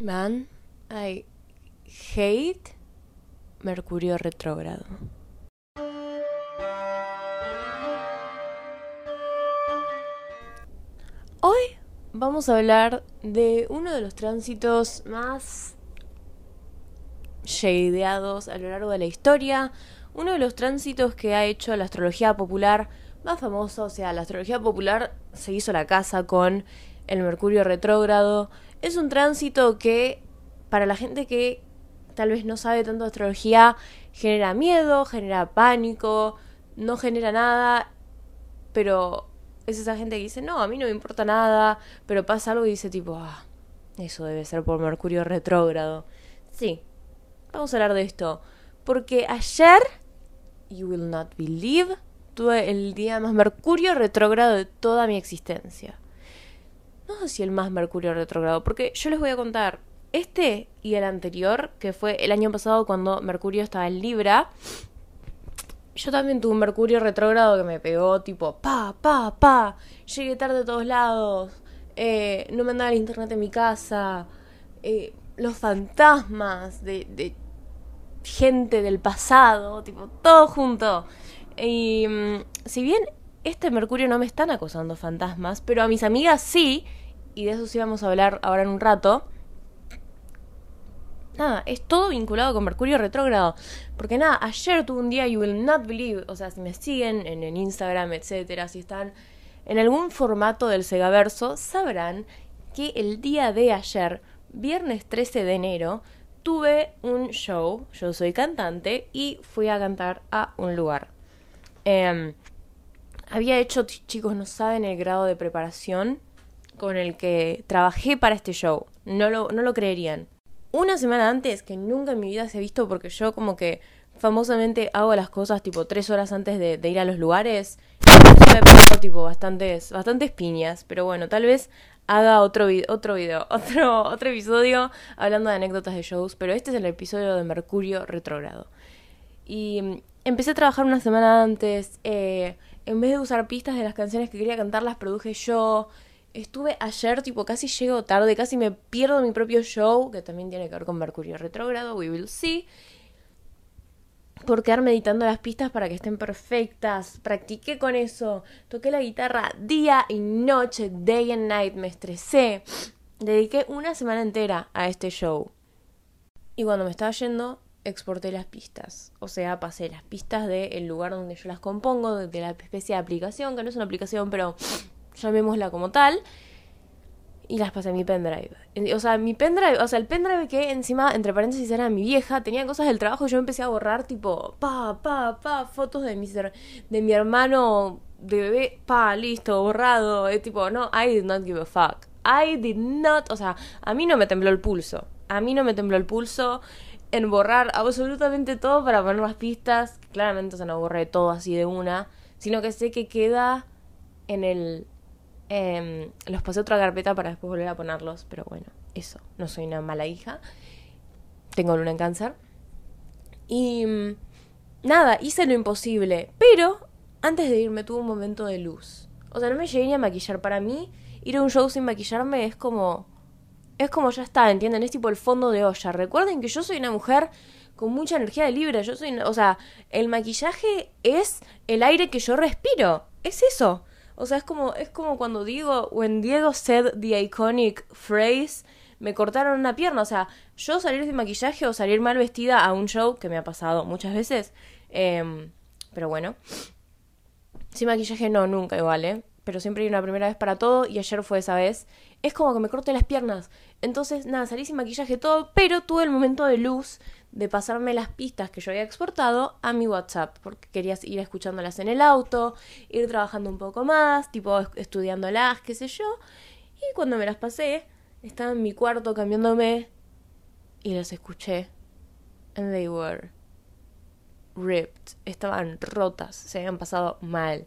Man, I hate Mercurio retrógrado. Hoy vamos a hablar de uno de los tránsitos más shadeados a lo largo de la historia, uno de los tránsitos que ha hecho la astrología popular más famosa, o sea, la astrología popular se hizo la casa con el Mercurio retrógrado. Es un tránsito que para la gente que tal vez no sabe tanto de astrología genera miedo, genera pánico, no genera nada, pero es esa gente que dice, no, a mí no me importa nada, pero pasa algo y dice tipo, ah, eso debe ser por Mercurio retrógrado. Sí, vamos a hablar de esto, porque ayer, you will not believe, tuve el día más Mercurio retrógrado de toda mi existencia. No sé si el más Mercurio retrógrado, porque yo les voy a contar este y el anterior, que fue el año pasado cuando Mercurio estaba en Libra. Yo también tuve un Mercurio retrógrado que me pegó tipo pa, pa, pa. Llegué tarde a todos lados. Eh, no me andaba el internet en mi casa. Eh, los fantasmas de, de gente del pasado, tipo, todo junto. Y mm, si bien este Mercurio no me están acosando fantasmas, pero a mis amigas sí, y de eso sí vamos a hablar ahora en un rato. Nada, es todo vinculado con Mercurio retrógrado. Porque nada, ayer tuve un día, you will not believe, o sea, si me siguen en el Instagram, etcétera, si están en algún formato del Segaverso, sabrán que el día de ayer, viernes 13 de enero, tuve un show, yo soy cantante, y fui a cantar a un lugar. Em, había hecho, chicos, no saben el grado de preparación con el que trabajé para este show. No lo, no lo creerían una semana antes que nunca en mi vida se ha visto porque yo como que famosamente hago las cosas tipo tres horas antes de, ir a los lugares. Y me tipo bastantes, bastantes piñas, pero bueno, tal vez haga otro, otro video, otro, otro episodio hablando de anécdotas de shows, pero este es el episodio de Mercurio retrógrado. Y mm, empecé a trabajar una semana antes, eh, en vez de usar pistas de las canciones que quería cantar, las produje yo. Estuve ayer, tipo, casi llego tarde, casi me pierdo mi propio show, que también tiene que ver con Mercurio retrógrado, we will see. Por quedar meditando las pistas para que estén perfectas. Practiqué con eso. Toqué la guitarra día y noche, day and night. Me estresé. Dediqué una semana entera a este show. Y cuando me estaba yendo, exporté las pistas. O sea, pasé las pistas del lugar donde yo las compongo, de la especie de aplicación, que no es una aplicación, pero llamémosla como tal, y las pasé a mi pendrive. O sea, mi pendrive, o sea, el pendrive que encima, entre paréntesis, era mi vieja, tenía cosas del trabajo yo empecé a borrar, tipo, pa, pa, pa, fotos de mi, de mi hermano de bebé, pa, listo, borrado. Es tipo, no, I did not give a fuck. I did not, o sea, a mí no me tembló el pulso. A mí no me tembló el pulso en borrar absolutamente todo para poner las pistas. Claramente, o sea, no borré todo así de una, sino que sé que queda en el Em, los pasé a otra carpeta para después volver a ponerlos, pero bueno, eso, no soy una mala hija. Tengo luna en cáncer. Y mm, nada, hice lo imposible, pero antes de irme tuve un momento de luz. O sea, no me llegué ni a maquillar. Para mí, ir a un show sin maquillarme es como... Es como ya está, ¿entienden? Es tipo el fondo de olla. Recuerden que yo soy una mujer con mucha energía de libre. Yo soy... O sea, el maquillaje es el aire que yo respiro. Es eso. O sea, es como, es como cuando digo, when Diego said the iconic phrase, me cortaron una pierna. O sea, yo salir sin maquillaje o salir mal vestida a un show, que me ha pasado muchas veces. Em, pero bueno. Sin maquillaje no, nunca igual, ¿eh? Pero siempre hay una primera vez para todo y ayer fue esa vez. Es como que me corté las piernas. Entonces, nada, salí sin maquillaje todo, pero tuve el momento de luz de pasarme las pistas que yo había exportado a mi WhatsApp, porque querías ir escuchándolas en el auto, ir trabajando un poco más, tipo estudiándolas, qué sé yo. Y cuando me las pasé, estaba en mi cuarto cambiándome y las escuché. And they were ripped. Estaban rotas, se habían pasado mal.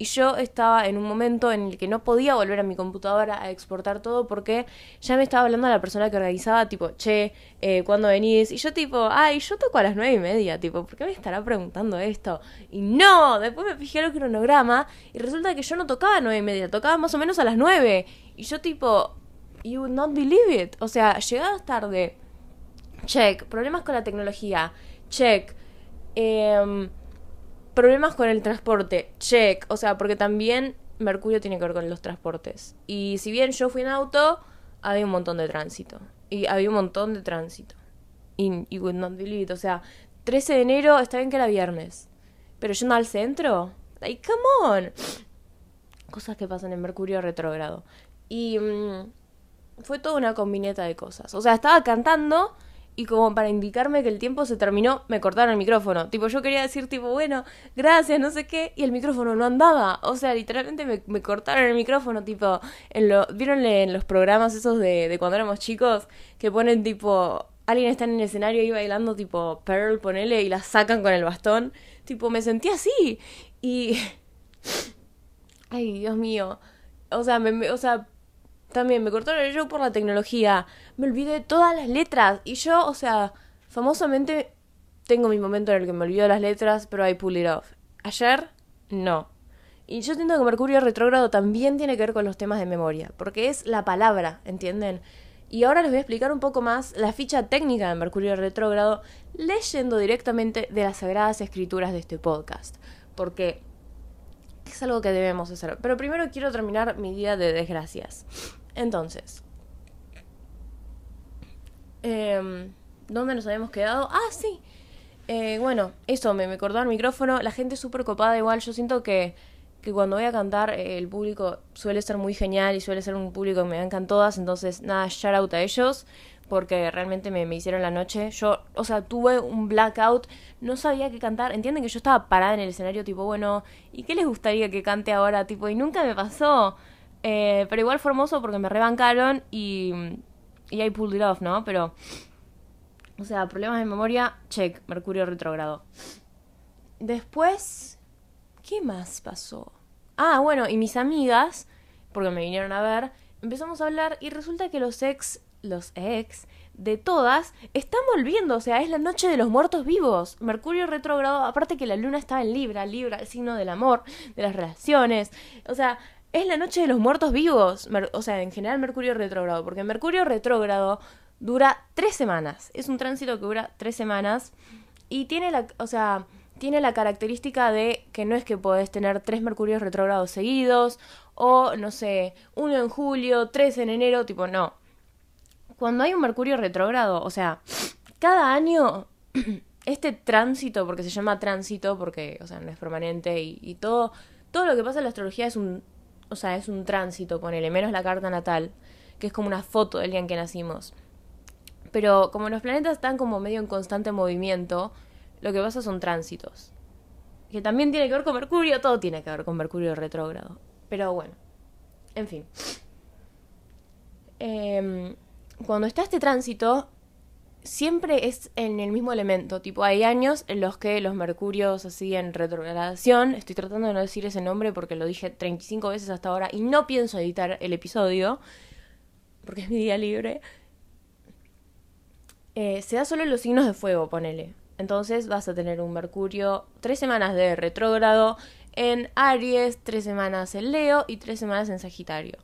Y yo estaba en un momento en el que no podía volver a mi computadora a exportar todo porque ya me estaba hablando a la persona que organizaba, tipo, che, eh, ¿cuándo venís? Y yo tipo, ay, yo toco a las nueve y media, tipo, ¿por qué me estará preguntando esto? Y no, después me fijé el cronograma y resulta que yo no tocaba a nueve y media, tocaba más o menos a las nueve. Y yo tipo, you would not believe it. O sea, llegadas tarde. Check. Problemas con la tecnología. Check. Em, problemas con el transporte. Check. O sea, porque también Mercurio tiene que ver con los transportes. Y si bien yo fui en auto, había un montón de tránsito. Y había un montón de tránsito. Y would not believe. O sea, 13 de enero, está bien que era viernes. Pero yendo al centro, like, come on. Cosas que pasan en Mercurio retrógrado. Y mm, fue toda una combineta de cosas. O sea, estaba cantando y como para indicarme que el tiempo se terminó, me cortaron el micrófono. Tipo, yo quería decir, tipo, bueno, gracias, no sé qué, y el micrófono no andaba. O sea, literalmente me, cortaron el micrófono, tipo, en lo, ¿vieron en los programas esos de, de cuando éramos chicos? Que ponen, tipo, alguien está en el escenario ahí bailando, tipo, Pearl, ponele, y la sacan con el bastón. Tipo, me sentí así. Y... Ay, Dios mío. O sea, me, o sea, también me cortaron el por la tecnología. Me olvidé todas las letras. Y yo, o sea, famosamente tengo mi momento en el que me olvido las letras, pero I pull it off. Ayer, no. Y yo siento que Mercurio retrógrado también tiene que ver con los temas de memoria, porque es la palabra, ¿entienden? Y ahora les voy a explicar un poco más la ficha técnica de Mercurio retrógrado leyendo directamente de las sagradas escrituras de este podcast, porque es algo que debemos hacer. Pero primero quiero terminar mi día de desgracias. Entonces, eh, ¿dónde nos habíamos quedado? Ah, sí. Eh, bueno, eso, me, me cortó el micrófono. La gente es súper copada igual. Yo siento que, que cuando voy a cantar eh, el público suele ser muy genial y suele ser un público que me bancan todas. Entonces, nada, shout out a ellos porque realmente me, me, hicieron la noche. Yo, o sea, tuve un blackout, no sabía qué cantar. Entienden que yo estaba parada en el escenario, tipo, bueno, ¿y qué les gustaría que cante ahora? Tipo, y nunca me pasó. Eh, pero igual fue porque me rebancaron y, y I pulled it off, ¿no? Pero, o sea, problemas de memoria, check, Mercurio retrógrado. Después, ¿qué más pasó? Ah, bueno, y mis amigas, porque me vinieron a ver, empezamos a hablar y resulta que los ex, los ex de todas están volviendo, o sea, es la noche de los muertos vivos. Mercurio retrógrado, aparte que la luna estaba en Libra, Libra, el signo del amor, de las relaciones. O sea, es la noche de los muertos vivos. o sea, en general Mercurio retrógrado. Porque Mercurio retrógrado dura tres semanas. Es un tránsito que dura tres semanas. Y tiene la, o sea, tiene la característica de que no es que podés tener tres Mercurios retrógrados seguidos. O, no sé, uno en julio, tres en enero. Tipo, no. Cuando hay un Mercurio retrógrado, o sea, cada año este tránsito, porque se llama tránsito, porque, o sea, no es permanente y, y todo, todo lo que pasa en la astrología es un o sea, es un tránsito, ponele, menos la carta natal, que es como una foto del día en que nacimos. Pero como los planetas están como medio en constante movimiento, lo que pasa son tránsitos. Que también tiene que ver con Mercurio, todo tiene que ver con Mercurio retrógrado. Pero bueno, en fin. Em, cuando está este tránsito, siempre es en el mismo elemento. Tipo, hay años en los que los mercurios así en retrogradación. Estoy tratando de no decir ese nombre porque lo dije 35 veces hasta ahora y no pienso editar el episodio porque es mi día libre. Eh, se da solo en los signos de fuego, ponele. Entonces vas a tener un Mercurio tres semanas de retrógrado en Aries, tres semanas en Leo y tres semanas en Sagitario.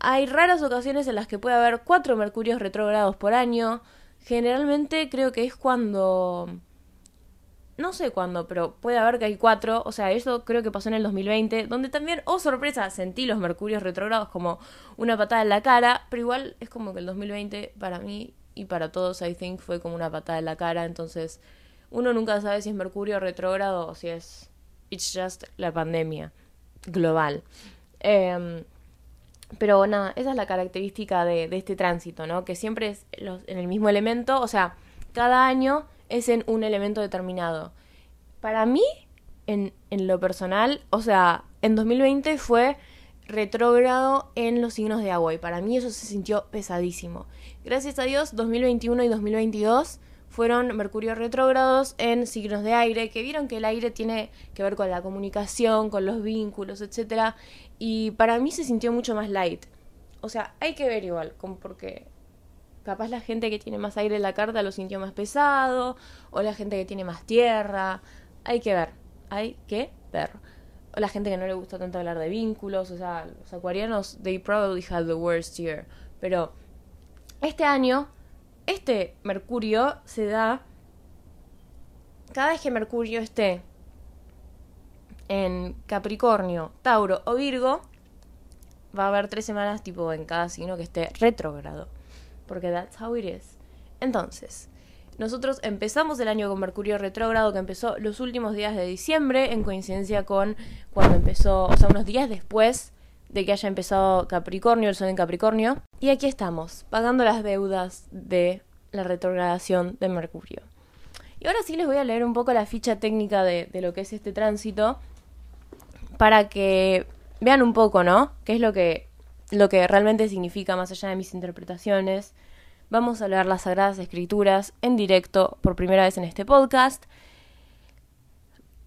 Hay raras ocasiones en las que puede haber cuatro Mercurios retrógrados por año Generalmente creo que es cuando... No sé cuándo, pero puede haber que hay cuatro. O sea, eso creo que pasó en el 2020, donde también, oh sorpresa, sentí los mercurios retrógrados como una patada en la cara, pero igual es como que el 2020 para mí y para todos, I think, fue como una patada en la cara. Entonces, uno nunca sabe si es mercurio retrógrado o si es... It's just la pandemia global. Eh, pero nada, esa es la característica de, este tránsito, ¿no? Que siempre es en el mismo elemento, o sea, cada año es en un elemento determinado. Para mí, en, en lo personal, o sea, en 2020 fue retrógrado en los signos de agua y para mí eso se sintió pesadísimo. Gracias a Dios, 2021 y 2022 fueron Mercurio retrógrados en signos de aire, que vieron que el aire tiene que ver con la comunicación, con los vínculos, etc. Y para mí se sintió mucho más light. O sea, hay que ver igual, como porque capaz la gente que tiene más aire en la carta lo sintió más pesado, o la gente que tiene más tierra. Hay que ver, hay que ver. O la gente que no le gusta tanto hablar de vínculos, o sea, los acuarianos, they probably had the worst year. Pero este año, este Mercurio se da cada vez que Mercurio esté en Capricornio, Tauro o Virgo, va a haber tres semanas tipo en cada signo que esté retrógrado. Porque that's how it is. Entonces, nosotros empezamos el año con Mercurio retrógrado que empezó los últimos días de diciembre en coincidencia con cuando empezó, o sea, unos días después de que haya empezado Capricornio, el sol en Capricornio. Y aquí estamos, pagando las deudas de la retrogradación de Mercurio. Y ahora sí les voy a leer un poco la ficha técnica de, de lo que es este tránsito para que vean un poco, ¿no? ¿Qué es lo que, lo que realmente significa más allá de mis interpretaciones? Vamos a leer las Sagradas Escrituras en directo por primera vez en este podcast.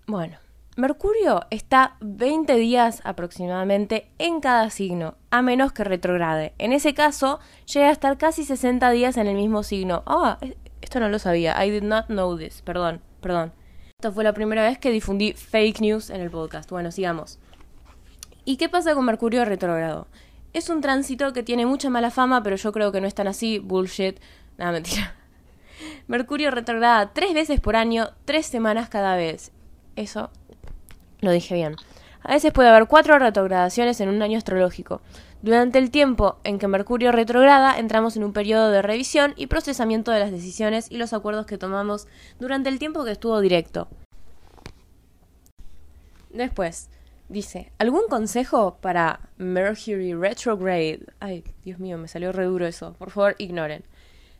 Bueno, Mercurio está 20 días aproximadamente en cada signo, a menos que retrograde. En ese caso, llega a estar casi 60 días en el mismo signo. Ah, esto no lo sabía. I did not know this. Perdón, perdón. Esta fue la primera vez que difundí fake news en el podcast. Bueno, sigamos. ¿Y qué pasa con Mercurio retrógrado? Es un tránsito que tiene mucha mala fama, pero yo creo que no es tan así. Bullshit. Nada, mentira. Mercurio retrograda tres veces por año, tres semanas cada vez. Eso lo dije bien. A veces puede haber cuatro retrogradaciones en un año astrológico. Durante el tiempo en que Mercurio retrograda, entramos en un periodo de revisión y procesamiento de las decisiones y los acuerdos que tomamos durante el tiempo que estuvo directo. Después, dice, ¿algún consejo para Mercury retrograde? Ay, Dios mío, me salió re duro eso. Por favor, ignoren.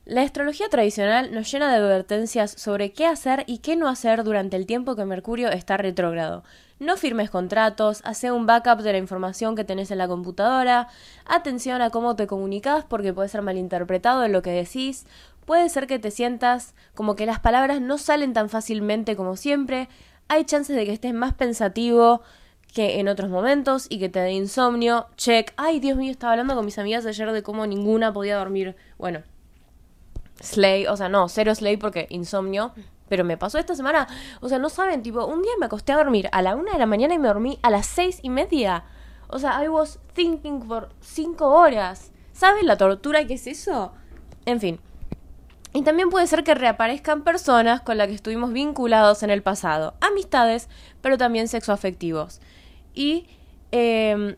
La astrología tradicional nos llena de advertencias sobre qué hacer y qué no hacer durante el tiempo que Mercurio está retrógrado. No firmes contratos, hace un backup de la información que tenés en la computadora, atención a cómo te comunicas porque puede ser malinterpretado en lo que decís, puede ser que te sientas como que las palabras no salen tan fácilmente como siempre, hay chances de que estés más pensativo que en otros momentos y que te dé insomnio, check, ay Dios mío, estaba hablando con mis amigas ayer de cómo ninguna podía dormir, bueno, Slay, o sea, no, cero Slay porque insomnio. Pero me pasó esta semana, o sea, no saben, tipo, un día me acosté a dormir a la una de la mañana y me dormí a las seis y media. O sea, I was thinking por cinco horas. ¿Saben la tortura que es eso? En fin. Y también puede ser que reaparezcan personas con las que estuvimos vinculados en el pasado. Amistades, pero también sexoafectivos. Y eh,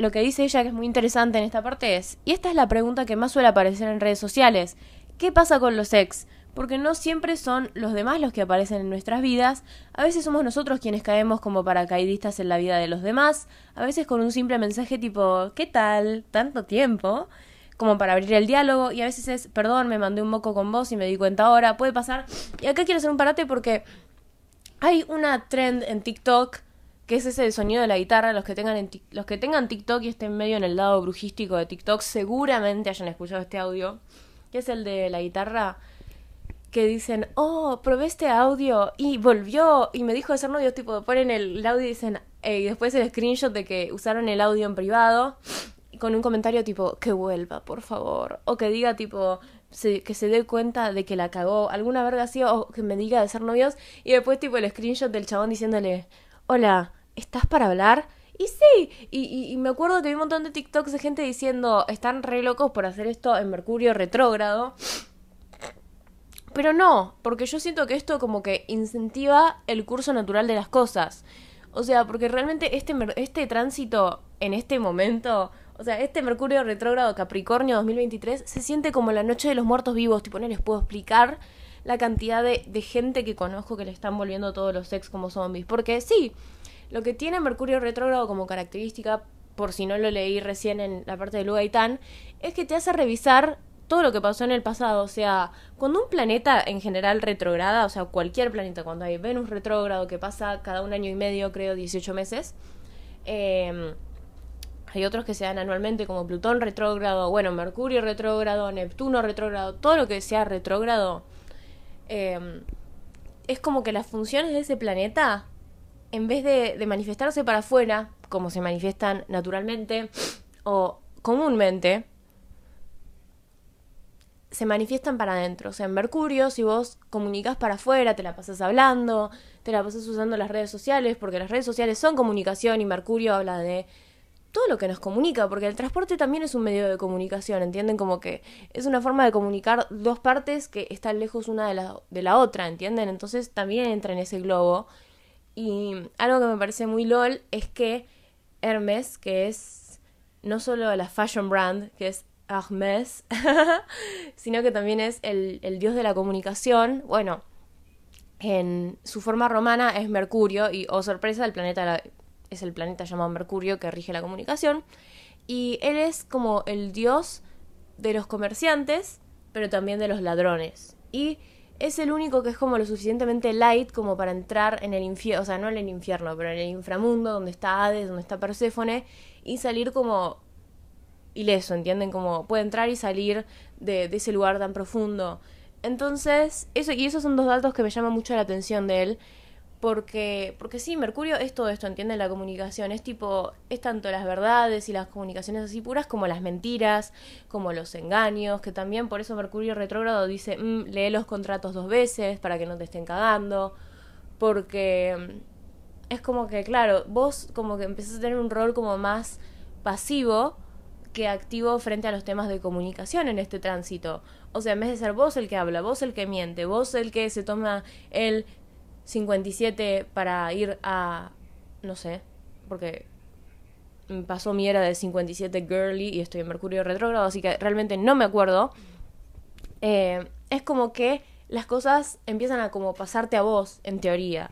lo que dice ella que es muy interesante en esta parte es, y esta es la pregunta que más suele aparecer en redes sociales, ¿Qué pasa con los ex? Porque no siempre son los demás los que aparecen en nuestras vidas, a veces somos nosotros quienes caemos como paracaidistas en la vida de los demás, a veces con un simple mensaje tipo ¿qué tal? ¿Tanto tiempo? como para abrir el diálogo y a veces es, perdón, me mandé un moco con vos y me di cuenta ahora, puede pasar. Y acá quiero hacer un parate porque hay una trend en TikTok que es ese sonido de la guitarra, los que tengan los que tengan TikTok y estén medio en el lado brujístico de TikTok seguramente hayan escuchado este audio que es el de la guitarra, que dicen, oh, probé este audio y volvió y me dijo de ser novio, tipo, ponen el audio y dicen, eh, y después el screenshot de que usaron el audio en privado con un comentario tipo, que vuelva, por favor, o que diga tipo, que se dé cuenta de que la cagó, alguna verga así, o que me diga de ser novios, y después tipo el screenshot del chabón diciéndole, hola, ¿estás para hablar? Y sí, y, me acuerdo que vi un montón de TikToks de gente diciendo, están re locos por hacer esto en Mercurio retrógrado. Pero no, porque yo siento que esto como que incentiva el curso natural de las cosas. O sea, porque realmente este, este tránsito en este momento, o sea, este Mercurio retrógrado Capricornio 2023 se siente como la noche de los muertos vivos, tipo, no les puedo explicar la cantidad de, de gente que conozco que le están volviendo todos los ex como zombies. Porque sí, lo que tiene Mercurio retrógrado como característica, por si no lo leí recién en la parte de Lugaitán, es que te hace revisar todo lo que pasó en el pasado. O sea, cuando un planeta en general retrograda, o sea, cualquier planeta, cuando hay Venus retrógrado que pasa cada un año y medio, creo, 18 meses, em, hay otros que se dan anualmente como Plutón retrógrado, bueno, Mercurio retrógrado, Neptuno retrógrado, todo lo que sea retrógrado, em, es como que las funciones de ese planeta en vez de, manifestarse para afuera, como se manifiestan naturalmente o comúnmente, se manifiestan para adentro. O sea, en Mercurio, si vos comunicas para afuera, te la pasas hablando, te la pasas usando las redes sociales, porque las redes sociales son comunicación y Mercurio habla de todo lo que nos comunica, porque el transporte también es un medio de comunicación, ¿entienden? Como que es una forma de comunicar dos partes que están lejos una de la, de la otra, ¿entienden? Entonces también entra en ese globo. Y algo que me parece muy lol es que Hermes, que es no solo la fashion brand, que es Hermes, sino que también es el, dios de la comunicación, bueno, en su forma romana es Mercurio y, oh sorpresa, el planeta es el planeta llamado Mercurio que rige la comunicación. Y él es como el dios de los comerciantes, pero también de los ladrones. Y es el único que es como lo suficientemente light como para entrar en el infierno, o sea, no en el infierno, pero en el inframundo, donde está Hades, donde está Perséfone, y salir como ileso, ¿entienden? Como puede entrar y salir de, de ese lugar tan profundo. Entonces, eso, y esos son dos datos que me llaman mucho la atención de él. Porque, porque sí, Mercurio es todo esto, entiende la comunicación. Es tipo, es tanto las verdades y las comunicaciones así puras como las mentiras, como los engaños, que también por eso Mercurio retrógrado dice, mm, lee los contratos dos veces para que no te estén cagando. Porque mm, es como que, claro, vos como que empezás a tener un rol como más pasivo que activo frente a los temas de comunicación en este tránsito. O sea, en vez de ser vos el que habla, vos el que miente, vos el que se toma el 57 para ir a, no sé, porque pasó mi era de 57 girly y estoy en Mercurio retrógrado, así que realmente no me acuerdo. Eh, es como que las cosas empiezan a como pasarte a vos, en teoría.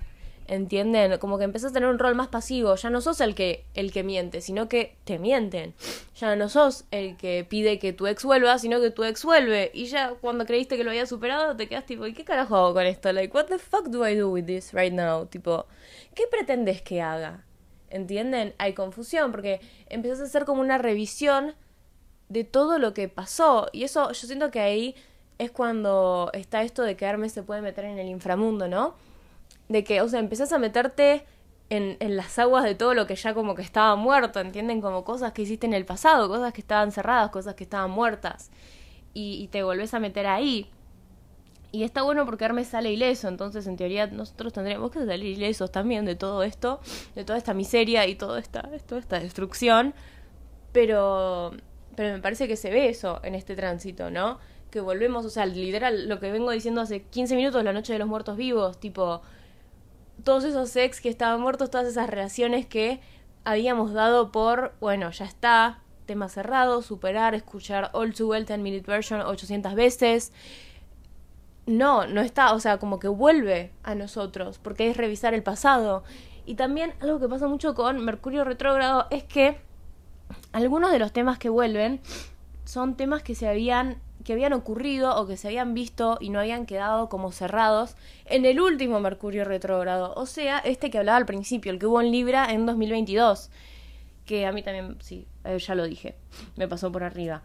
¿Entienden? Como que empezás a tener un rol más pasivo. Ya no sos el que, el que miente, sino que te mienten. Ya no sos el que pide que tu ex vuelva, sino que tu ex vuelve. Y ya cuando creíste que lo había superado, te quedas tipo, ¿y qué carajo hago con esto? Like, what the fuck do I do with this right now? Tipo, ¿qué pretendes que haga? ¿Entienden? Hay confusión porque empiezas a hacer como una revisión de todo lo que pasó. Y eso, yo siento que ahí es cuando está esto de que Hermes se puede meter en el inframundo, ¿no? De que, o sea, empezás a meterte en, en, las aguas de todo lo que ya como que estaba muerto, ¿entienden? Como cosas que hiciste en el pasado, cosas que estaban cerradas, cosas que estaban muertas. Y, te volvés a meter ahí. Y está bueno porque Hermes sale ileso, entonces en teoría nosotros tendríamos que salir ilesos también de todo esto, de toda esta miseria y toda esta, toda esta destrucción. Pero, pero me parece que se ve eso en este tránsito, ¿no? Que volvemos, o sea, literal, lo que vengo diciendo hace 15 minutos, la noche de los muertos vivos, tipo, todos esos ex que estaban muertos, todas esas relaciones que habíamos dado por, bueno, ya está, tema cerrado, superar, escuchar All Too Well 10 Minute Version 800 veces. No, no está, o sea, como que vuelve a nosotros, porque es revisar el pasado. Y también algo que pasa mucho con Mercurio retrógrado es que algunos de los temas que vuelven son temas que se habían que habían ocurrido o que se habían visto y no habían quedado como cerrados en el último Mercurio retrógrado, o sea, este que hablaba al principio, el que hubo en Libra en 2022, que a mí también, sí, eh, ya lo dije, me pasó por arriba.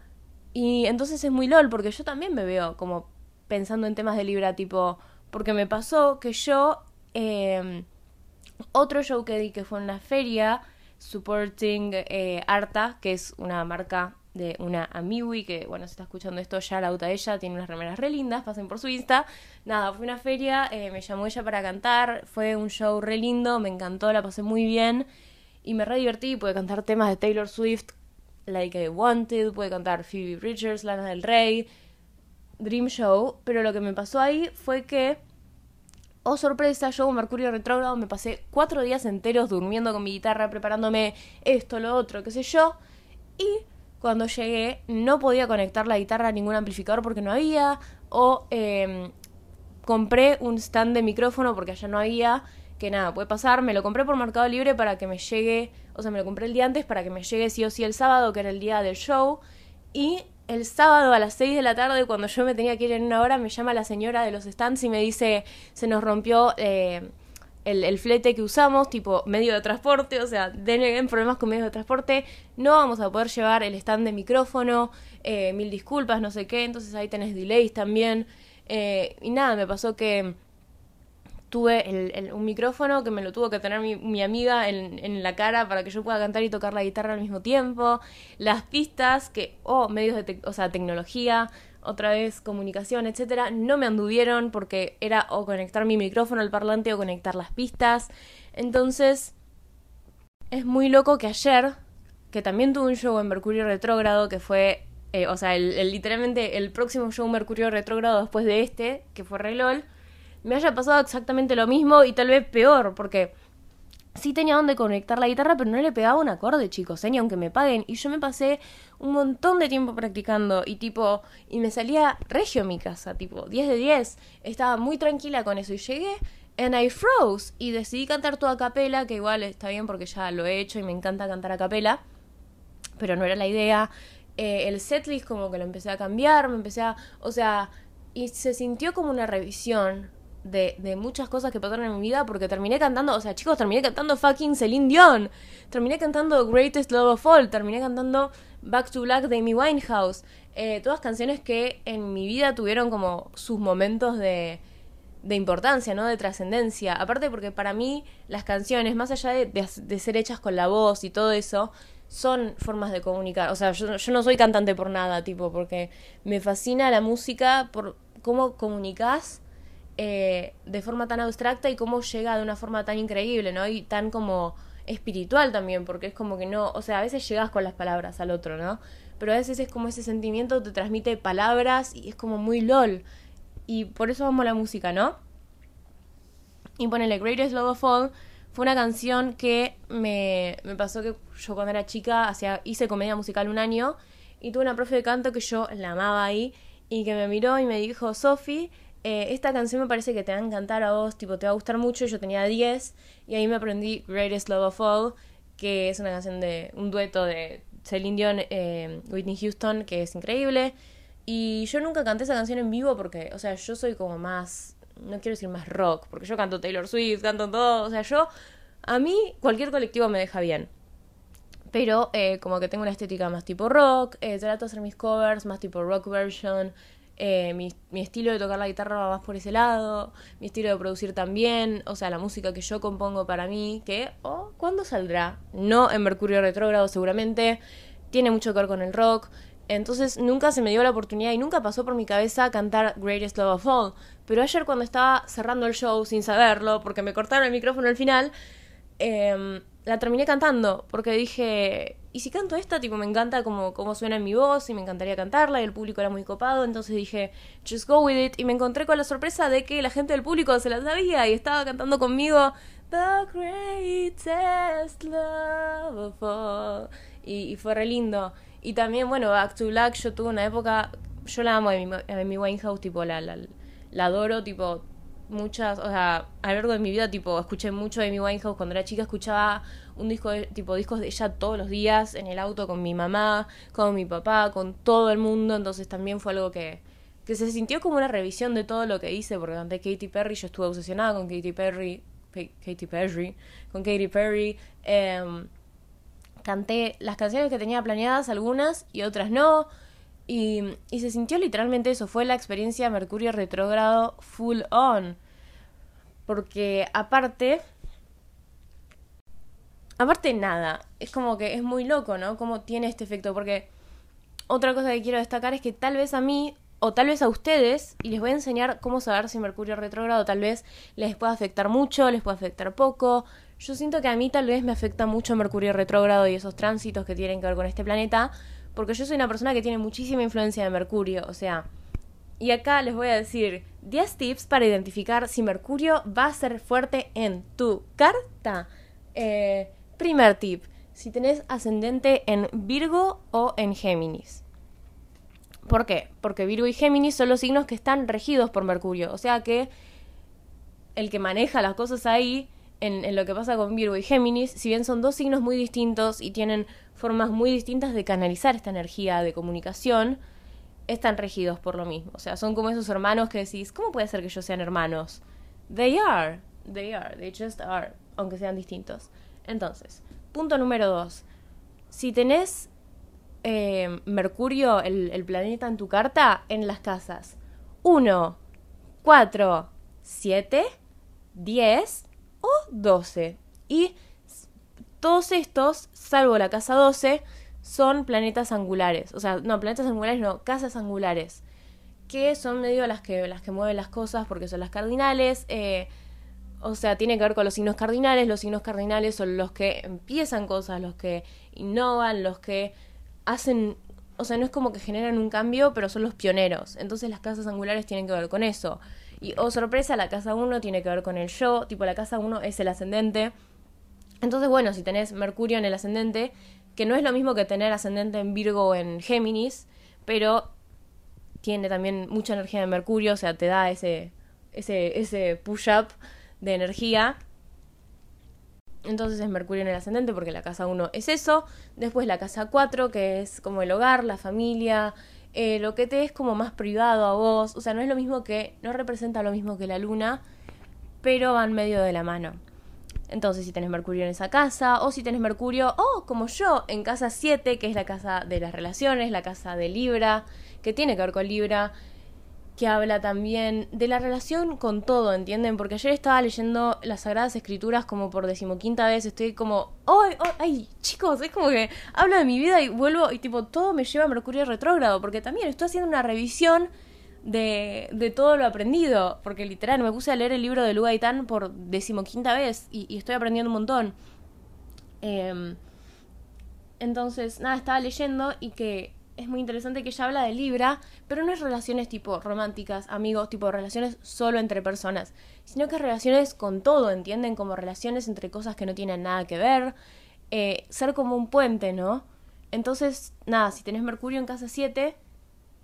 Y entonces es muy lol, porque yo también me veo como pensando en temas de Libra, tipo, porque me pasó que yo, em, otro show que di que fue en la feria, supporting eh, Arta, que es una marca de una Amiwi que, bueno, se está escuchando esto, ya la auta ella, tiene unas remeras re lindas, pasen por su Insta. Nada, fue una feria, eh, me llamó ella para cantar, fue un show re lindo, me encantó, la pasé muy bien y me re divertí, pude cantar temas de Taylor Swift, Like I Wanted, pude cantar Phoebe Bridgers, Lana del Rey, Dream Show, pero lo que me pasó ahí fue que, oh sorpresa, yo Mercurio retrógrado me pasé cuatro días enteros durmiendo con mi guitarra, preparándome esto, lo otro, qué sé yo, y cuando llegué no podía conectar la guitarra a ningún amplificador porque no había, o em, compré un stand de micrófono porque allá no había, que nada, puede pasar, me lo compré por Mercado Libre para que me llegue, o sea, me lo compré el día antes para que me llegue sí o sí el sábado, que era el día del show, y el sábado a las 6 de la tarde, cuando yo me tenía que ir en una hora, me llama la señora de los stands y me dice, se nos rompió... Eh, el, flete que usamos, tipo medio de transporte, o sea, den problemas con medios de transporte, no vamos a poder llevar el stand de micrófono, eh, mil disculpas, no sé qué, entonces ahí tenés delays también. Eh, y nada, me pasó que tuve un micrófono que me lo tuvo que tener mi, amiga en, la cara para que yo pueda cantar y tocar la guitarra al mismo tiempo. Las pistas que, oh, medios de, o sea, tecnología, otra vez comunicación, etcétera, no me anduvieron porque era o conectar mi micrófono al parlante o conectar las pistas. Entonces, es muy loco que ayer, que también tuvo un show en Mercurio retrógrado, que fue, eh, o sea, el, literalmente el próximo show Mercurio retrógrado después de este, que fue Relol, me haya pasado exactamente lo mismo y tal vez peor, porque sí tenía donde conectar la guitarra, pero no le pegaba un acorde, chicos, ¿eh? ni aunque me paguen. Y yo me pasé un montón de tiempo practicando y tipo, y me salía regio mi casa, tipo, 10 de 10. Estaba muy tranquila con eso y llegué and I froze y decidí cantar toda a capela, que igual está bien porque ya lo he hecho y me encanta cantar a capela, pero no era la idea. Eh, el setlist como que lo empecé a cambiar, me empecé a, o sea, y se sintió como una revisión de, de, muchas cosas que pasaron en mi vida porque terminé cantando, o sea, chicos, terminé cantando fucking Celine Dion, terminé cantando Greatest Love of All, terminé cantando Back to Black de Amy Winehouse, eh, todas canciones que en mi vida tuvieron como sus momentos de, de importancia, ¿no? De trascendencia. Aparte porque para mí las canciones, más allá de, de, ser hechas con la voz y todo eso, son formas de comunicar. O sea, yo, yo no soy cantante por nada, tipo, porque me fascina la música por cómo comunicas eh, de forma tan abstracta y cómo llega de una forma tan increíble, ¿no? Y tan como espiritual también, porque es como que no, o sea, a veces llegas con las palabras al otro, ¿no? Pero a veces es como ese sentimiento te transmite palabras y es como muy lol. Y por eso amo la música, ¿no? Y ponele Greatest Love of All fue una canción que me, me pasó que yo cuando era chica hacía, hice comedia musical un año y tuve una profe de canto que yo la amaba ahí y que me miró y me dijo, Sophie, eh, esta canción me parece que te va a encantar a vos, tipo, te va a gustar mucho. Yo tenía 10 y ahí me aprendí Greatest Love of All, que es una canción de un dueto de Celine Dion, eh, Whitney Houston, que es increíble. Y yo nunca canté esa canción en vivo porque, o sea, yo soy como más, no quiero decir más rock, porque yo canto Taylor Swift, canto todo, o sea, yo, a mí cualquier colectivo me deja bien. Pero eh, como que tengo una estética más tipo rock, trato de hacer mis covers más tipo rock version, eh, mi, estilo de tocar la guitarra va más por ese lado, mi estilo de producir también, o sea, la música que yo compongo para mí, que, oh, ¿cuándo saldrá? No en Mercurio Retrógrado seguramente, tiene mucho que ver con el rock, entonces nunca se me dio la oportunidad y nunca pasó por mi cabeza cantar Greatest Love of All, pero ayer cuando estaba cerrando el show sin saberlo, porque me cortaron el micrófono al final, eh, la terminé cantando, porque dije, ¿y si canto esta? Tipo, me encanta como, como suena en mi voz y me encantaría cantarla y el público era muy copado, entonces dije, just go with it, y me encontré con la sorpresa de que la gente del público se la sabía y estaba cantando conmigo The Greatest Love of All, y, fue re lindo. Y también, bueno, Back to Black, yo tuve una época, yo la amo en mi, Winehouse, tipo, la, la, la adoro, tipo, muchas, o sea, a lo largo de mi vida, tipo, escuché mucho de mi Winehouse. Cuando era chica escuchaba un disco, de, tipo, discos de ella todos los días en el auto con mi mamá, con mi papá, con todo el mundo. Entonces también fue algo que, que se sintió como una revisión de todo lo que hice, porque canté Katy Perry, yo estuve obsesionada con Katy Perry, Katy Perry, con Katy Perry. Em, canté las canciones que tenía planeadas, algunas y otras no. Y, y, se sintió literalmente eso, fue la experiencia Mercurio retrógrado full on. Porque aparte, aparte nada, es como que es muy loco, ¿no? Cómo tiene este efecto, porque otra cosa que quiero destacar es que tal vez a mí o tal vez a ustedes, y les voy a enseñar cómo saber si Mercurio retrógrado tal vez les pueda afectar mucho, les puede afectar poco. Yo siento que a mí tal vez me afecta mucho Mercurio retrógrado y esos tránsitos que tienen que ver con este planeta, porque yo soy una persona que tiene muchísima influencia de Mercurio, o sea, y acá les voy a decir 10 tips para identificar si Mercurio va a ser fuerte en tu carta. Eh, primer tip, si tenés ascendente en Virgo o en Géminis. ¿Por qué? Porque Virgo y Géminis son los signos que están regidos por Mercurio, o sea que el que maneja las cosas ahí en, lo que pasa con Virgo y Géminis, si bien son dos signos muy distintos y tienen formas muy distintas de canalizar esta energía de comunicación, están regidos por lo mismo. O sea, son como esos hermanos que decís, ¿cómo puede ser que ellos sean hermanos? They are, they are, they just are, aunque sean distintos. Entonces, punto número dos. Si tenés eh, Mercurio, el, planeta en tu carta, en las casas 1, 4, 7, 10 o 12. Y todos estos, salvo la casa 12, son planetas angulares. O sea, no, planetas angulares no, casas angulares. Que son medio las que, las que mueven las cosas porque son las cardinales. Eh, O sea, tiene que ver con los signos cardinales. Los signos cardinales son los que empiezan cosas, los que innovan, los que hacen... O sea, no es como que generan un cambio, pero son los pioneros. Entonces las casas angulares tienen que ver con eso. Y, oh sorpresa, la casa 1 tiene que ver con el yo. Tipo, la casa 1 es el ascendente. Entonces, bueno, si tenés Mercurio en el ascendente, que no es lo mismo que tener ascendente en Virgo o en Géminis, pero tiene también mucha energía de Mercurio, o sea, te da ese, ese, ese push-up de energía. Entonces es Mercurio en el ascendente porque la casa 1 es eso. Después la casa 4 que es como el hogar, la familia, eh, lo que te es como más privado a vos. O sea, no es lo mismo que, no representa lo mismo que la luna, pero van medio de la mano. Entonces, si tenés Mercurio en esa casa, o si tenés Mercurio, o como yo, en casa 7, que es la casa de las relaciones, la casa de Libra, que tiene que ver con Libra, que habla también de la relación con todo, ¿entienden? Porque ayer estaba leyendo las Sagradas Escrituras como por decimoquinta vez, estoy como, ¡ay, ay, chicos! Es como que hablo de mi vida y vuelvo y tipo, todo me lleva a Mercurio retrógrado, porque también estoy haciendo una revisión de, de todo lo aprendido, porque literal me puse a leer el libro de Lu Gaitán por decimoquinta vez y, estoy aprendiendo un montón. Em, entonces, nada, estaba leyendo y que es muy interesante que ella habla de Libra, pero no es relaciones tipo románticas, amigos, tipo relaciones solo entre personas, sino que relaciones con todo, ¿entienden? Como relaciones entre cosas que no tienen nada que ver, eh, ser como un puente, ¿no? Entonces, nada, si tenés Mercurio en casa 7,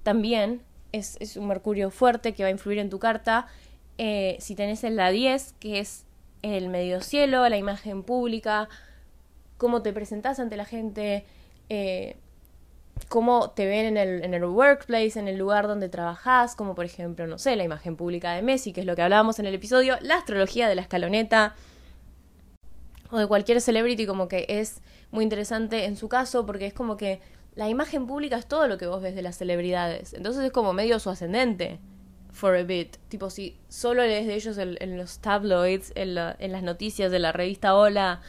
también es, es, un Mercurio fuerte que va a influir en tu carta. Eh, si tenés en la 10, que es el medio cielo, la imagen pública, cómo te presentás ante la gente, eh, cómo te ven en el, en el workplace, en el lugar donde trabajás, como por ejemplo, no sé, la imagen pública de Messi, que es lo que hablábamos en el episodio, la astrología de la escaloneta, o de cualquier celebrity, como que es muy interesante en su caso, porque es como que la imagen pública es todo lo que vos ves de las celebridades, entonces es como medio su ascendente. For a bit. Tipo, si solo lees de ellos en, los tabloids, en, en las noticias de la revista Hola,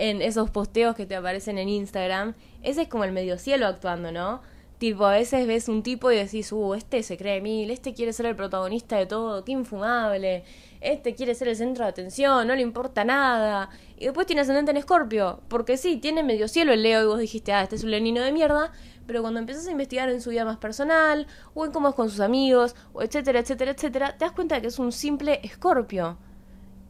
en esos posteos que te aparecen en Instagram, ese es como el medio cielo actuando, ¿no? Tipo, a veces ves un tipo y decís, uh, este se cree mil, este quiere ser el protagonista de todo, qué infumable, este quiere ser el centro de atención, no le importa nada. Y después tiene ascendente en Escorpio, porque sí, tiene medio cielo el Leo y vos dijiste, ah, este es un lenino de mierda, pero cuando empiezas a investigar en su vida más personal, o en cómo es con sus amigos, o etcétera, etcétera, etcétera, te das cuenta de que es un simple Escorpio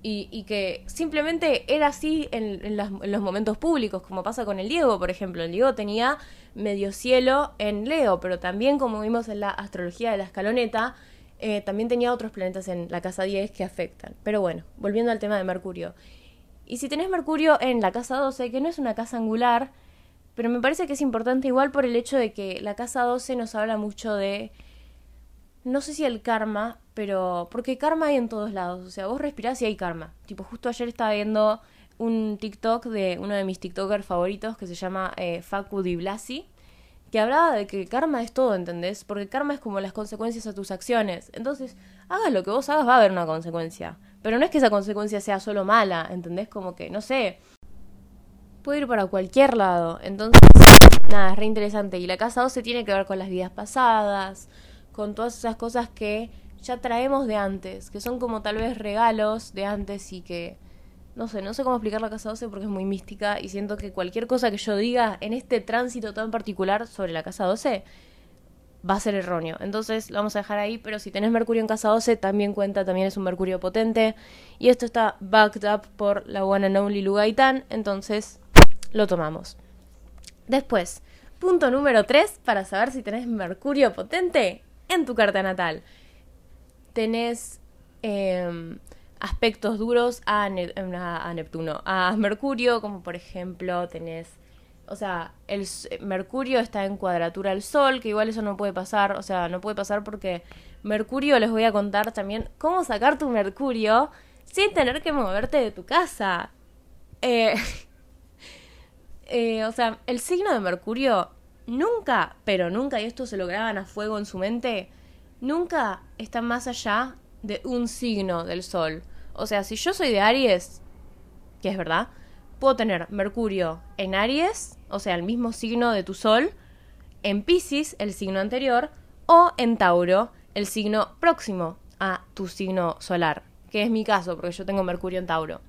y, que simplemente era así en, los momentos públicos, como pasa con el Diego, por ejemplo. El Diego tenía medio cielo en Leo, pero también, como vimos en la astrología de la escaloneta, eh, también tenía otros planetas en la casa 10 que afectan. Pero bueno, volviendo al tema de Mercurio. Y si tenés Mercurio en la casa 12, que no es una casa angular, pero me parece que es importante igual por el hecho de que la casa 12 nos habla mucho de no sé si el karma, pero porque karma hay en todos lados, o sea, vos respirás y hay karma. Tipo, justo ayer estaba viendo un TikTok de uno de mis TikTokers favoritos que se llama eh, Facu Di Blasi, que hablaba de que karma es todo, ¿entendés? Porque karma es como las consecuencias a tus acciones. Entonces, hagas lo que vos hagas, va a haber una consecuencia. Pero no es que esa consecuencia sea solo mala, ¿entendés? Como que, no sé, puede ir para cualquier lado. Entonces, nada, es re interesante. Y la casa 12 tiene que ver con las vidas pasadas, con todas esas cosas que ya traemos de antes, que son como tal vez regalos de antes y que no sé, no sé cómo explicar la casa 12 porque es muy mística y siento que cualquier cosa que yo diga en este tránsito tan particular sobre la casa 12 va a ser erróneo. Entonces lo vamos a dejar ahí, pero si tenés Mercurio en casa 12 también cuenta, también es un Mercurio potente y esto está backed up por la one and only Lugaitan, entonces lo tomamos. Después, punto número 3 para saber si tenés Mercurio potente en tu carta natal. Tenés em, aspectos duros a, a, Neptuno, a Mercurio, como por ejemplo tenés, o sea, el Mercurio está en cuadratura al Sol, que igual eso no puede pasar, o sea, no puede pasar porque Mercurio les voy a contar también cómo sacar tu Mercurio sin tener que moverte de tu casa. Eh, eh, o sea, el signo de Mercurio nunca, pero nunca, y esto se lo graban a fuego en su mente, nunca está más allá de un signo del Sol. O sea, si yo soy de Aries, que es verdad, puedo tener Mercurio en Aries, o sea, el mismo signo de tu Sol, en Pisces, el signo anterior, o en Tauro, el signo próximo a tu signo solar. que es mi caso, porque yo tengo Mercurio en Tauro.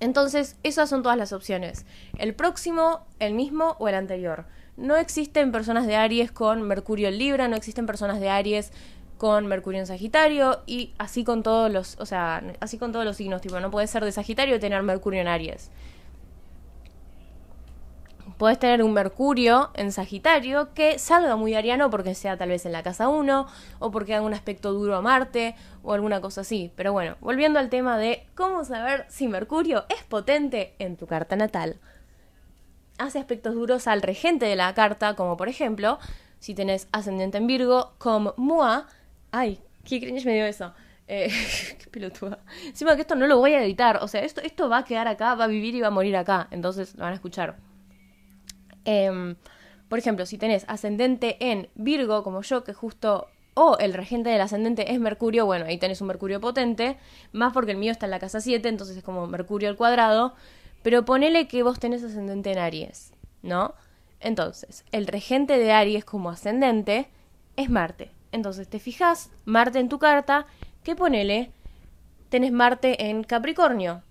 Entonces, esas son todas las opciones. El próximo, el mismo o el anterior. No existen personas de Aries con Mercurio en Libra, no existen personas de Aries con Mercurio en Sagitario y así con todos los, o sea, así con todos los signos, tipo, no puede ser de Sagitario y tener Mercurio en Aries. Puedes tener un Mercurio en Sagitario que salga muy ariano porque sea tal vez en la casa 1 o porque haga un aspecto duro a Marte o alguna cosa así. Pero bueno, volviendo al tema de cómo saber si Mercurio es potente en tu carta natal. Hace aspectos duros al regente de la carta, como por ejemplo, si tenés ascendente en Virgo, como Mua. Ay, qué cringe me dio eso. Eh, qué pelotuda. Encima que esto no lo voy a editar. O sea, esto, esto va a quedar acá, va a vivir y va a morir acá. Entonces lo van a escuchar. Em, por ejemplo, si tenés ascendente en Virgo, como yo, que justo o el regente del ascendente es Mercurio, bueno, ahí tenés un Mercurio potente, más porque el mío está en la casa 7, entonces es como Mercurio al cuadrado, pero ponele que vos tenés ascendente en Aries, ¿no? Entonces, el regente de Aries como ascendente es Marte. Entonces, te fijas Marte en tu carta, que ponele, tenés Marte en Capricornio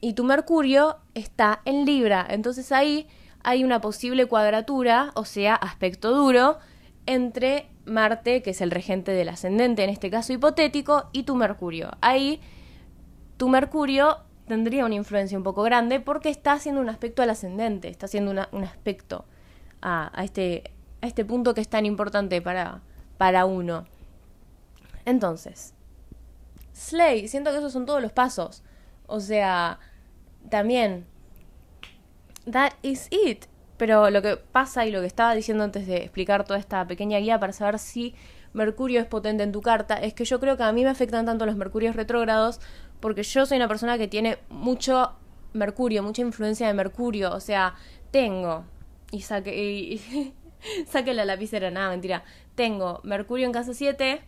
y tu Mercurio está en Libra. Entonces ahí hay una posible cuadratura, o sea, aspecto duro, entre Marte, que es el regente del ascendente, en este caso hipotético, y tu Mercurio. Ahí tu Mercurio tendría una influencia un poco grande porque está haciendo un aspecto al ascendente, está haciendo un aspecto a, este, este punto que es tan importante para, para uno. Entonces, Slay, siento que esos son todos los pasos. O sea, también that is it. Pero lo que pasa y lo que estaba diciendo antes de explicar toda esta pequeña guía para saber si Mercurio es potente en tu carta, es que yo creo que a mí me afectan tanto los Mercurios retrógrados porque yo soy una persona que tiene mucho Mercurio, mucha influencia de Mercurio. O sea, tengo. Y saque. Y, saque la lapicera, nada, mentira. Tengo Mercurio en casa 7,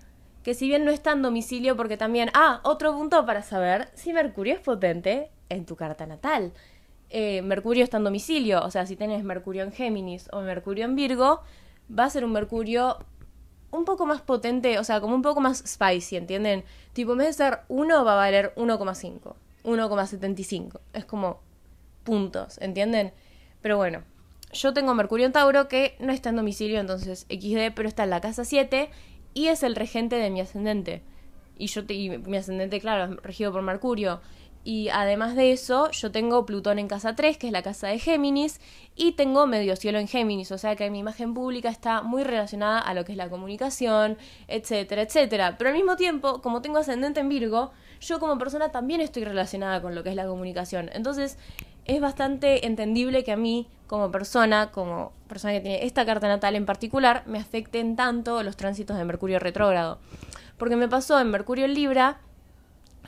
que si bien no está en domicilio, porque también. Ah, otro punto para saber si Mercurio es potente en tu carta natal. Eh, Mercurio está en domicilio, o sea, si tenés Mercurio en Géminis o Mercurio en Virgo, va a ser un Mercurio un poco más potente, o sea, como un poco más spicy, ¿entienden? Tipo, en vez de ser 1 va a valer 1,5, 1,75. Es como puntos, ¿entienden? Pero bueno, yo tengo Mercurio en Tauro que no está en domicilio, entonces XD, pero está en la casa 7 y es el regente de mi ascendente. Y yo y mi ascendente, claro, es regido por Mercurio. Y además de eso, yo tengo Plutón en casa 3, que es la casa de Géminis, y tengo medio cielo en Géminis, o sea que mi imagen pública está muy relacionada a lo que es la comunicación, etcétera, etcétera. Pero al mismo tiempo, como tengo ascendente en Virgo, yo como persona también estoy relacionada con lo que es la comunicación. Entonces, es bastante entendible que a mí, como persona, como persona que tiene esta carta natal en particular, me afecten tanto los tránsitos de Mercurio retrógrado. Porque me pasó en Mercurio en Libra,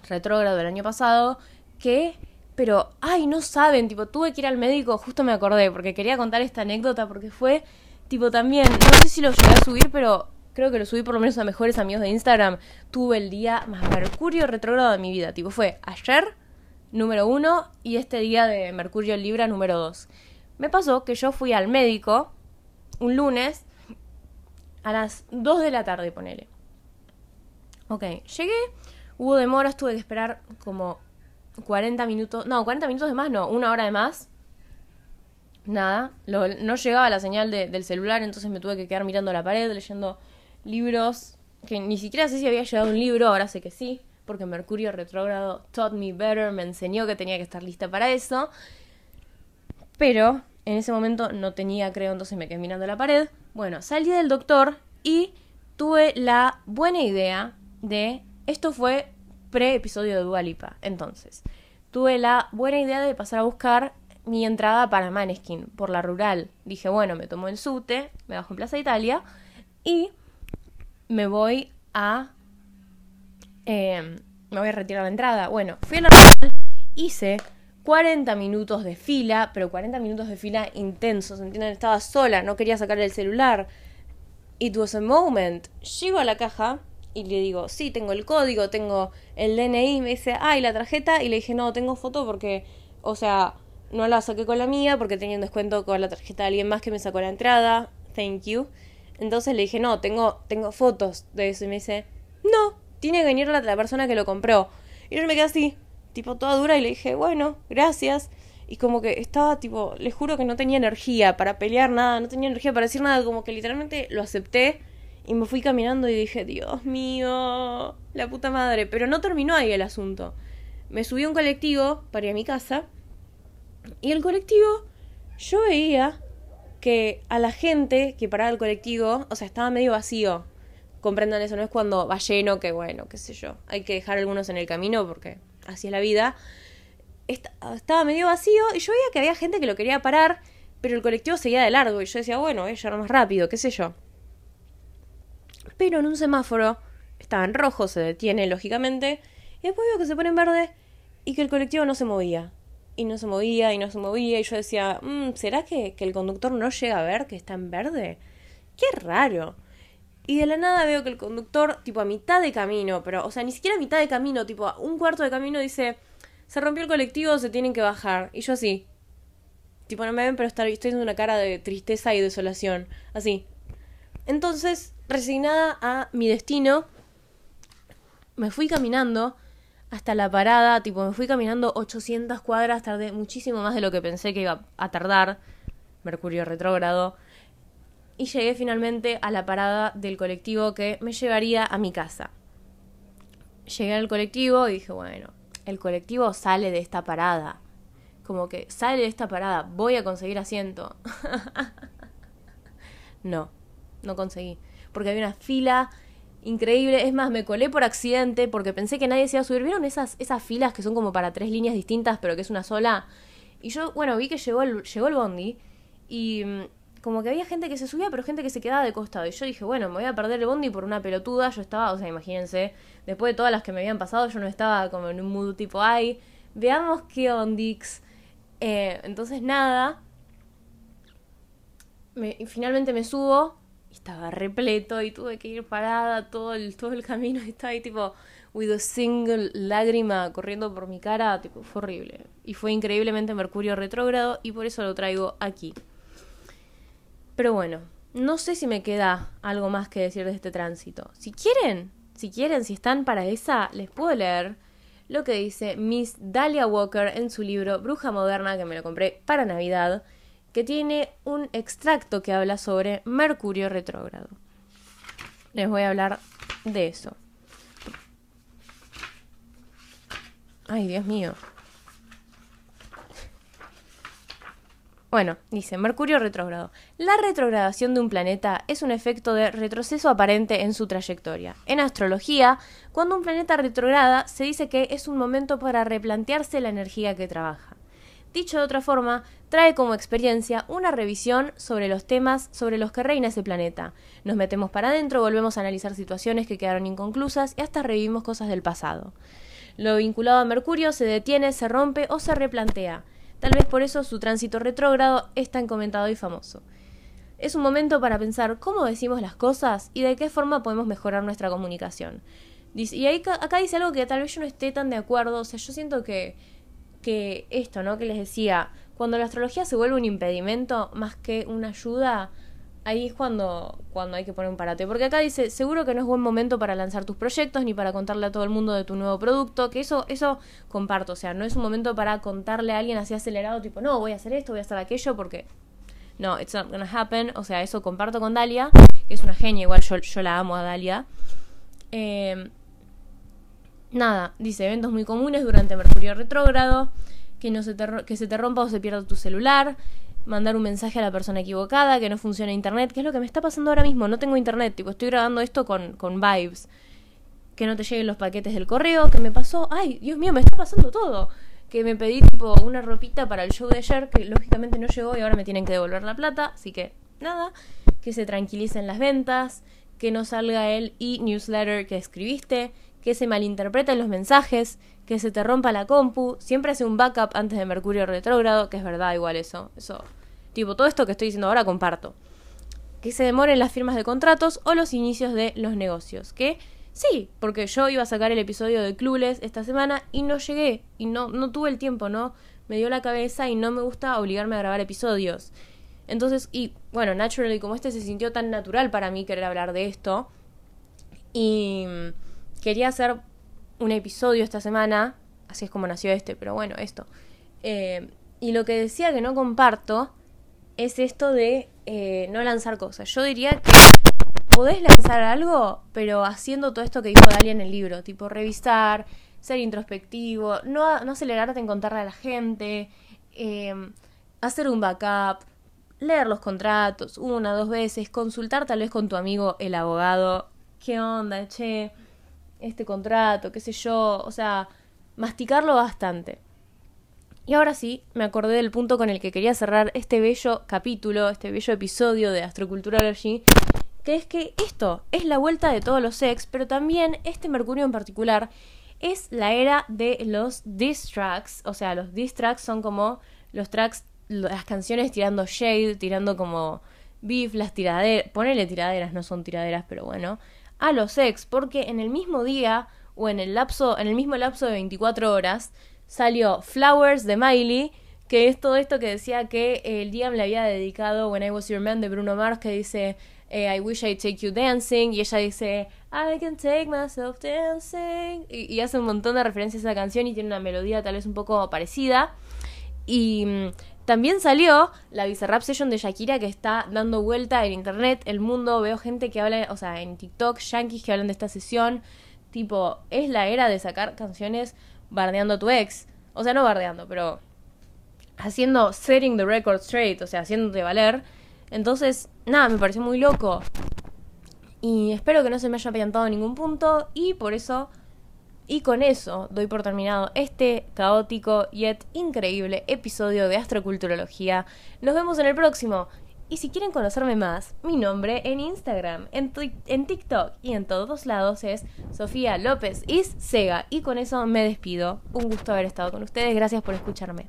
retrógrado del año pasado, que, pero, ay, no saben, tipo, tuve que ir al médico, justo me acordé, porque quería contar esta anécdota, porque fue, tipo, también, no sé si lo llegué a subir, pero creo que lo subí por lo menos a mejores amigos de Instagram, tuve el día más mercurio retrógrado de mi vida, tipo, fue ayer, número uno, y este día de Mercurio Libra, número dos. Me pasó que yo fui al médico un lunes a las 2 de la tarde, ponele. Ok, llegué, Hubo demoras, tuve que esperar como 40 minutos. No, 40 minutos de más, no, una hora de más. Nada, no llegaba la señal del celular, entonces me tuve que quedar mirando la pared, leyendo libros. Que ni siquiera sé si había llegado un libro, ahora sé que sí, porque Mercurio retrógrado taught me better, me enseñó que tenía que estar lista para eso. Pero en ese momento no tenía, creo, entonces me quedé mirando la pared. Bueno, salí del doctor y tuve la buena idea de esto fue pre-episodio de Dualipa. Entonces, tuve la buena idea de pasar a buscar mi entrada para Maneskin por la rural. Dije, bueno, me tomo el sute, me bajo en Plaza Italia y me voy a. Em, me voy a retirar la entrada. Bueno, fui a la rural, hice 40 minutos de fila, pero 40 minutos de fila intensos, ¿entienden? Estaba sola, no quería sacar el celular. It was a moment. Llego a la caja y le digo, sí, tengo el código, tengo el DNI, me dice, ay, la tarjeta, y le dije, no, tengo foto porque, o sea, no la saqué con la mía porque tenía un descuento con la tarjeta de alguien más que me sacó la entrada, thank you. Entonces le dije, no, tengo, tengo fotos de eso, y me dice, no, tiene que venir la, la persona que lo compró. Y yo me quedé así, tipo toda dura, y le dije, bueno, gracias. Y como que estaba tipo, les juro que no tenía energía para pelear nada, no tenía energía para decir nada, como que literalmente lo acepté y me fui caminando y dije, Dios mío, la puta madre. Pero no terminó ahí el asunto. Me subí a un colectivo para ir a mi casa y el colectivo, yo veía que a la gente que paraba el colectivo, o sea, estaba medio vacío. Comprendan eso, no es cuando va lleno, que bueno, qué sé yo. Hay que dejar algunos en el camino porque así es la vida estaba medio vacío y yo veía que había gente que lo quería parar, pero el colectivo seguía de largo y yo decía, bueno, ella era más rápido, qué sé yo. Pero en un semáforo estaba en rojo, se detiene lógicamente, y después veo que se pone en verde y que el colectivo no se movía. Y no se movía y no se movía y yo decía, mm, ¿será que, que el conductor no llega a ver que está en verde? Qué raro. Y de la nada veo que el conductor, tipo a mitad de camino, pero, o sea, ni siquiera a mitad de camino, tipo a un cuarto de camino, dice, se rompió el colectivo, se tienen que bajar. Y yo así. Tipo, no me ven, pero estoy haciendo una cara de tristeza y desolación. Así. Entonces, resignada a mi destino, me fui caminando hasta la parada. Tipo, me fui caminando 800 cuadras, tardé muchísimo más de lo que pensé que iba a tardar. Mercurio retrógrado. Y llegué finalmente a la parada del colectivo que me llevaría a mi casa. Llegué al colectivo y dije, bueno, el colectivo sale de esta parada. Como que sale de esta parada, voy a conseguir asiento. no, no conseguí. Porque había una fila increíble. Es más, me colé por accidente porque pensé que nadie se iba a subir. ¿Vieron esas, filas que son como para tres líneas distintas, pero que es una sola? Y yo, bueno, vi que llegó el, llegó el bondi y mm, como que había gente que se subía, pero gente que se quedaba de costado. Y yo dije, bueno, me voy a perder el bondi por una pelotuda. Yo estaba, o sea, imagínense, después de todas las que me habían pasado, yo no estaba como en un mood tipo, ay, veamos qué ondix. Eh, entonces, nada. Me, finalmente me subo estaba repleto y tuve que ir parada todo el, todo el camino. Estaba ahí, tipo, with a single lágrima corriendo por mi cara. Tipo, fue horrible. Y fue increíblemente Mercurio retrógrado y por eso lo traigo aquí. Pero bueno, no sé si me queda algo más que decir de este tránsito. Si quieren, si quieren, si están para esa, les puedo leer lo que dice Miss Dahlia Walker en su libro Bruja Moderna, que me lo compré para Navidad, que tiene un extracto que habla sobre Mercurio retrógrado. Les voy a hablar de eso. Ay, Dios mío. Bueno, dice Mercurio retrógrado. La retrogradación de un planeta es un efecto de retroceso aparente en su trayectoria. En astrología, cuando un planeta retrograda, se dice que es un momento para replantearse la energía que trabaja. Dicho de otra forma, trae como experiencia una revisión sobre los temas sobre los que reina ese planeta. Nos metemos para adentro, volvemos a analizar situaciones que quedaron inconclusas y hasta revivimos cosas del pasado. Lo vinculado a Mercurio se detiene, se rompe o se replantea. Tal vez por eso su tránsito retrógrado es tan comentado y famoso. Es un momento para pensar cómo decimos las cosas y de qué forma podemos mejorar nuestra comunicación. Y ahí, acá dice algo que tal vez yo no esté tan de acuerdo. O sea, yo siento que, que esto, ¿no? Que les decía, cuando la astrología se vuelve un impedimento más que una ayuda, ahí es cuando, cuando hay que poner un parate. Porque acá dice, seguro que no es buen momento para lanzar tus proyectos ni para contarle a todo el mundo de tu nuevo producto, que eso, eso comparto, o sea, no es un momento para contarle a alguien así acelerado, tipo, no, voy a hacer esto, voy a hacer aquello, porque no, it's not gonna happen, o sea, eso comparto con Dalia, que es una genia, igual yo, yo la amo a Dalia. Eh, nada, dice, eventos muy comunes durante Mercurio retrógrado, que, no se que se te rompa o se pierda tu celular, mandar un mensaje a la persona equivocada, que no funciona internet, que es lo que me está pasando ahora mismo. No tengo internet, tipo, estoy grabando esto con, con vibes. Que no te lleguen los paquetes del correo, que me pasó, ay, Dios mío, me está pasando todo. Que me pedí tipo una ropita para el show de ayer, que lógicamente no llegó y ahora me tienen que devolver la plata, así que nada, que se tranquilicen las ventas, que no salga el e-newsletter que escribiste, que se malinterpreten los mensajes, que se te rompa la compu, siempre hace un backup antes de Mercurio retrógrado, que es verdad igual eso, eso, tipo todo esto que estoy diciendo ahora comparto. Que se demoren las firmas de contratos o los inicios de los negocios, que sí, porque yo iba a sacar el episodio de Clueless esta semana y no llegué y no no tuve el tiempo, no me dio la cabeza y no me gusta obligarme a grabar episodios. Entonces, y bueno, naturally como este se sintió tan natural para mí querer hablar de esto y quería hacer un episodio esta semana, así es como nació este, pero bueno, esto. Eh, y lo que decía que no comparto es esto de eh, no lanzar cosas. Yo diría que podés lanzar algo, pero haciendo todo esto que dijo Dalia en el libro, tipo revisar, ser introspectivo, no, no acelerarte en contarle a la gente, eh, hacer un backup, leer los contratos una, dos veces, consultar tal vez con tu amigo el abogado, qué onda, che, este contrato, qué sé yo, o sea, masticarlo bastante. Y ahora sí, me acordé del punto con el que quería cerrar este bello capítulo, este bello episodio de Astroculturology, que es que esto es la vuelta de todos los ex, pero también este Mercurio en particular es la era de los diss tracks, o sea, los diss tracks son como los tracks, las canciones tirando shade, tirando como beef, las tiraderas, ponele tiraderas, no son tiraderas, pero bueno, a los ex, porque en el mismo día o en el lapso, en el mismo lapso de 24 horas, salió Flowers de Miley, que es todo esto que decía que el Liam le había dedicado When I Was Your Man de Bruno Mars, que dice eh, I Wish I'd Take You Dancing, y ella dice I Can Take Myself Dancing, y, hace un montón de referencias a esa canción y tiene una melodía tal vez un poco parecida. Y mm, también salió la Bizarrap Session de Shakira que está dando vuelta en internet, el mundo, veo gente que habla, o sea, en TikTok, yankees que hablan de esta sesión, tipo, es la era de sacar canciones bardeando a tu ex. O sea, no bardeando, pero haciendo setting the record straight, o sea, haciéndote valer. Entonces, nada, me pareció muy loco. Y espero que no se me haya apiantado ningún punto y por eso y con eso doy por terminado este caótico yet increíble episodio de Astroculturología. Nos vemos en el próximo. Y si quieren conocerme más, mi nombre en Instagram, en, en TikTok y en todos lados es Sofía López Is Sega. Y con eso me despido. Un gusto haber estado con ustedes. Gracias por escucharme.